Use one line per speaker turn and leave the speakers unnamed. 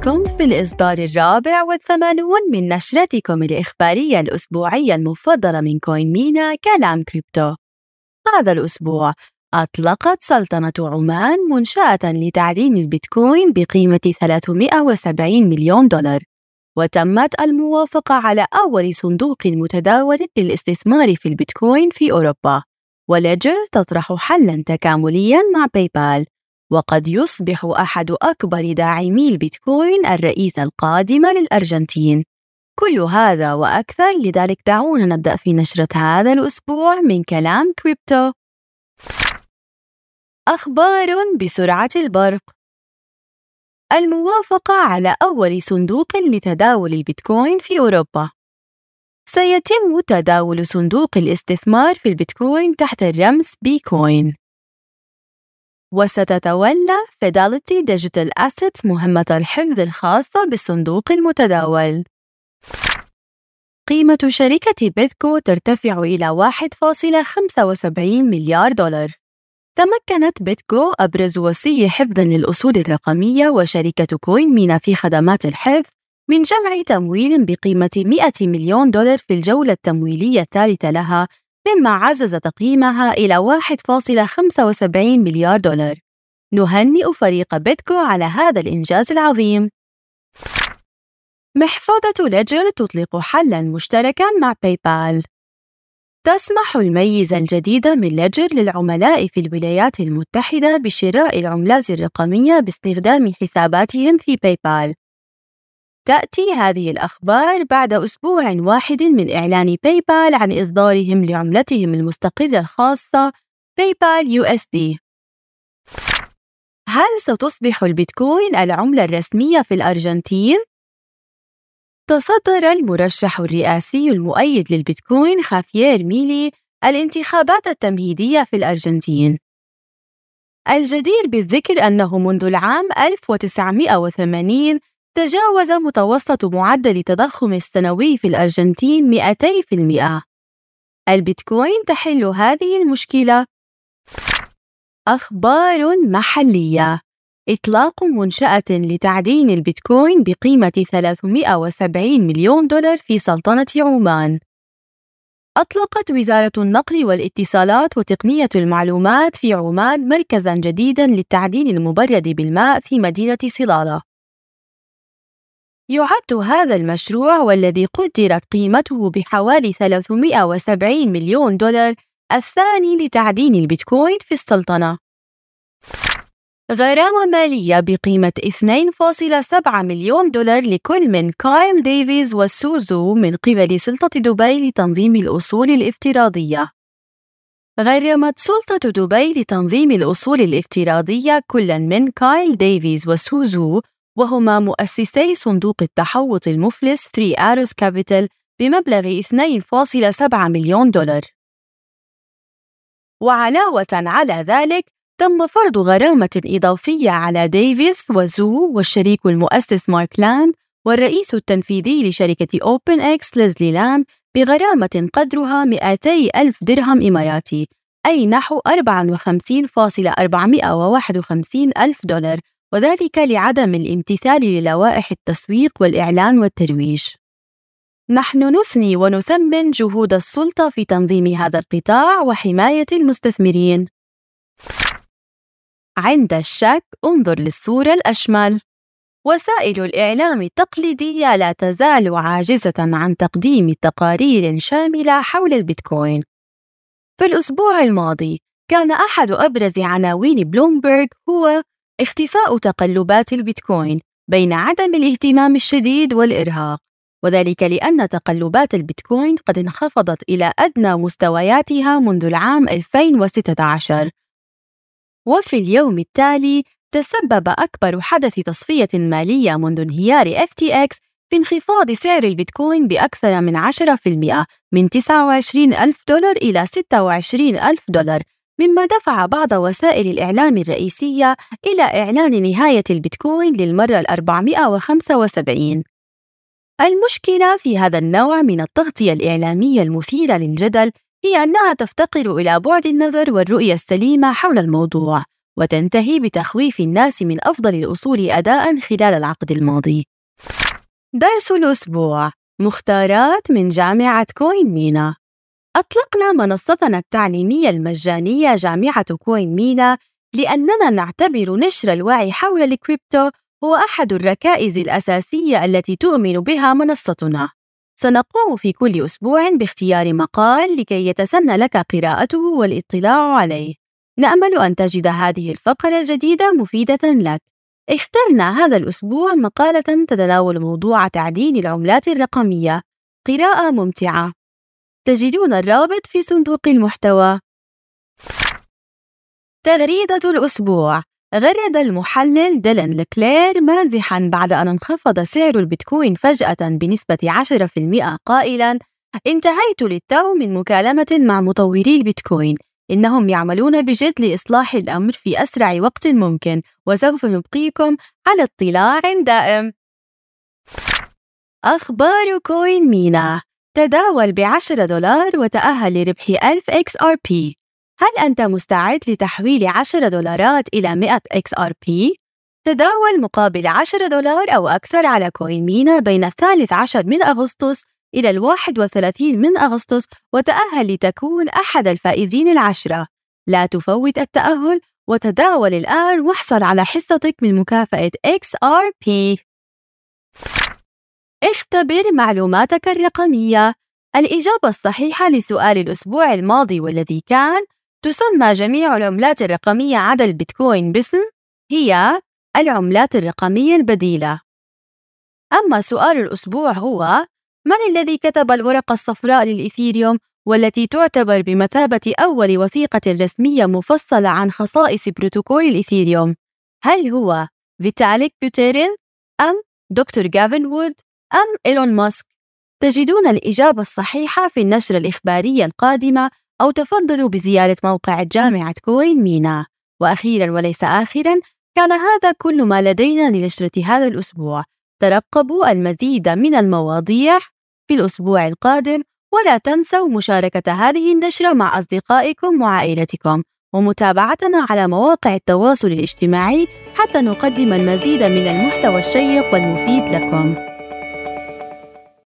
بكم في الإصدار الرابع والثمانون من نشرتكم الإخبارية الأسبوعية المفضلة من CoinMENA كلام كريبتو. هذا الأسبوع أطلقت سلطنة عمان منشأة لتعدين البيتكوين بقيمة 370 مليون دولار وتمت الموافقة على أول صندوق متداول للاستثمار في البيتكوين في أوروبا و Ledger تطرح حلاً تكاملياً مع PayPal وقد يصبح أحد أكبر داعمي البيتكوين الرئيس القادم للأرجنتين. كل هذا وأكثر لذلك دعونا نبدأ في نشرة هذا الأسبوع من كلام كريبتو. أخبار بسرعة البرق. الموافقة على أول صندوق لتداول البيتكوين في أوروبا. سيتم تداول صندوق الاستثمار في البيتكوين تحت الرمز BCOIN وستتولى Fidelity Digital Assets مهمة الحفظ الخاصة بالصندوق المتداول. قيمة شركة بيتكو ترتفع إلى 1.75 مليار دولار. تمكنت بيتكو أبرز وسيء حفظ للأصول الرقمية وشركة كوين مينا في خدمات الحفظ من جمع تمويل بقيمة 100 مليون دولار في الجولة التمويلية الثالثة لها مما عزز تقييمها إلى 1.75 مليار دولار. نهنئ فريق BitGo على هذا الإنجاز العظيم. محفظة Ledger تطلق حلاً مشتركاً مع PayPal تسمح الميزة الجديدة من Ledger للعملاء في الولايات المتحدة بشراء العملات الرقمية باستخدام حساباتهم في PayPal تأتي هذه الأخبار بعد أسبوع واحد من إعلان PayPal عن إصدارهم لعملتهم المستقرة الخاصة PayPal USD. هل ستصبح البيتكوين العملة الرسمية في الأرجنتين؟ تصدر المرشح الرئاسي المؤيد للبيتكوين خافيير ميلي الانتخابات التمهيدية في الأرجنتين. الجدير بالذكر أنه منذ العام 1980 تجاوز متوسط معدل التضخم السنوي في الأرجنتين 200%. البيتكوين تحل هذه المشكلة. أخبار محلية إطلاق منشأة لتعدين البيتكوين بقيمة 370 مليون دولار في سلطنة عمان. أطلقت وزارة النقل والاتصالات وتقنية المعلومات في عمان مركزًا جديدًا للتعدين المبرد بالماء في مدينة صلالة. يعد هذا المشروع والذي قدرت قيمته بحوالي 370 مليون دولار الثاني لتعدين البيتكوين في السلطنة. غرامة مالية بقيمة 2.7 مليون دولار لكل من كايل ديفيز وسو زو من قبل سلطة دبي لتنظيم الأصول الافتراضية. غرمت سلطة دبي لتنظيم الأصول الافتراضية كل من كايل ديفيز وسو زو وهما مؤسسي صندوق التحوط المفلس 3 Arrows Capital بمبلغ 2.7 مليون دولار. وعلاوة على ذلك تم فرض غرامة إضافية على ديفيس وزو والشريك المؤسس مارك لام والرئيس التنفيذي لشركة OPNX ليزلي لام بغرامة قدرها 200 ألف درهم إماراتي أي نحو 54.451 ألف دولار وذلك لعدم الامتثال للوائح التسويق والإعلان والترويج. نحن نثني ونثمن جهود السلطة في تنظيم هذا القطاع وحماية المستثمرين. عند الشك انظر للصورة الأشمل. وسائل الإعلام التقليدية لا تزال عاجزة عن تقديم تقارير شاملة حول البيتكوين. في الأسبوع الماضي كان أحد أبرز عناوين بلومبرج هو اختفاء تقلبات البيتكوين بين عدم الاهتمام الشديد والإرهاق وذلك لأن تقلبات البيتكوين قد انخفضت إلى أدنى مستوياتها منذ العام 2016 وفي اليوم التالي تسبب أكبر حدث تصفية مالية منذ انهيار FTX في انخفاض سعر البيتكوين بأكثر من 10% من 29 ألف دولار إلى 26 ألف دولار مما دفع بعض وسائل الإعلام الرئيسية إلى إعلان نهاية البيتكوين للمرة ال 475 المشكلة في هذا النوع من التغطية الإعلامية المثيرة للجدل هي أنها تفتقر إلى بعد النظر والرؤية السليمة حول الموضوع وتنتهي بتخويف الناس من أفضل الأصول أداءً خلال العقد الماضي. درس الأسبوع مختارات من جامعة CoinMENA أطلقنا منصتنا التعليمية المجانية جامعة CoinMENA لأننا نعتبر نشر الوعي حول الكريبتو هو أحد الركائز الأساسية التي تؤمن بها منصتنا. سنقوم في كل أسبوع باختيار مقال لكي يتسنى لك قراءته والاطلاع عليه. نأمل أن تجد هذه الفقرة الجديدة مفيدة لك. اخترنا هذا الأسبوع مقالة تتناول موضوع تعدين العملات الرقمية. قراءة ممتعة. تجدون الرابط في صندوق المحتوى. تغريدة الأسبوع. غرد المحلل ديلان لكلير مازحا بعد أن انخفض سعر البيتكوين فجأة بنسبة 10% قائلا انتهيت للتو من مكالمة مع مطوري البيتكوين. إنهم يعملون بجد لإصلاح الأمر في أسرع وقت ممكن وسوف نبقيكم على اطلاع دائم. أخبار CoinMENA. تداول بعشرة دولار وتأهل لربح 1000 XRP هل أنت مستعد لتحويل 10 دولارات إلى 100 XRP؟ تداول مقابل 10 دولار أو أكثر على كوين مينا بين الثالث عشر من أغسطس إلى الواحد وثلاثين من أغسطس وتأهل لتكون أحد الفائزين العشرة. لا تفوت التأهل وتداول الآن واحصل على حصتك من مكافأة XRP اختبر معلوماتك الرقمية الإجابة الصحيحة لسؤال الأسبوع الماضي والذي كان تسمى جميع العملات الرقمية عدا البيتكوين باسم هي العملات الرقمية البديلة. أما سؤال الأسبوع هو: من الذي كتب الورقة الصفراء للإيثيريوم والتي تعتبر بمثابة أول وثيقة رسمية مفصلة عن خصائص بروتوكول الإيثيريوم؟ هل هو فيتاليك بوتيرين أم دكتور جافن وود أم إيلون ماسك؟ تجدون الإجابة الصحيحة في النشرة الإخبارية القادمة أو تفضلوا بزيارة موقع جامعة CoinMENA. وأخيرا وليس آخرا كان هذا كل ما لدينا لنشرة هذا الأسبوع. ترقبوا المزيد من المواضيع في الأسبوع القادم ولا تنسوا مشاركة هذه النشرة مع أصدقائكم وعائلتكم. ومتابعتنا على مواقع التواصل الاجتماعي حتى نقدم المزيد من المحتوى الشيق والمفيد لكم.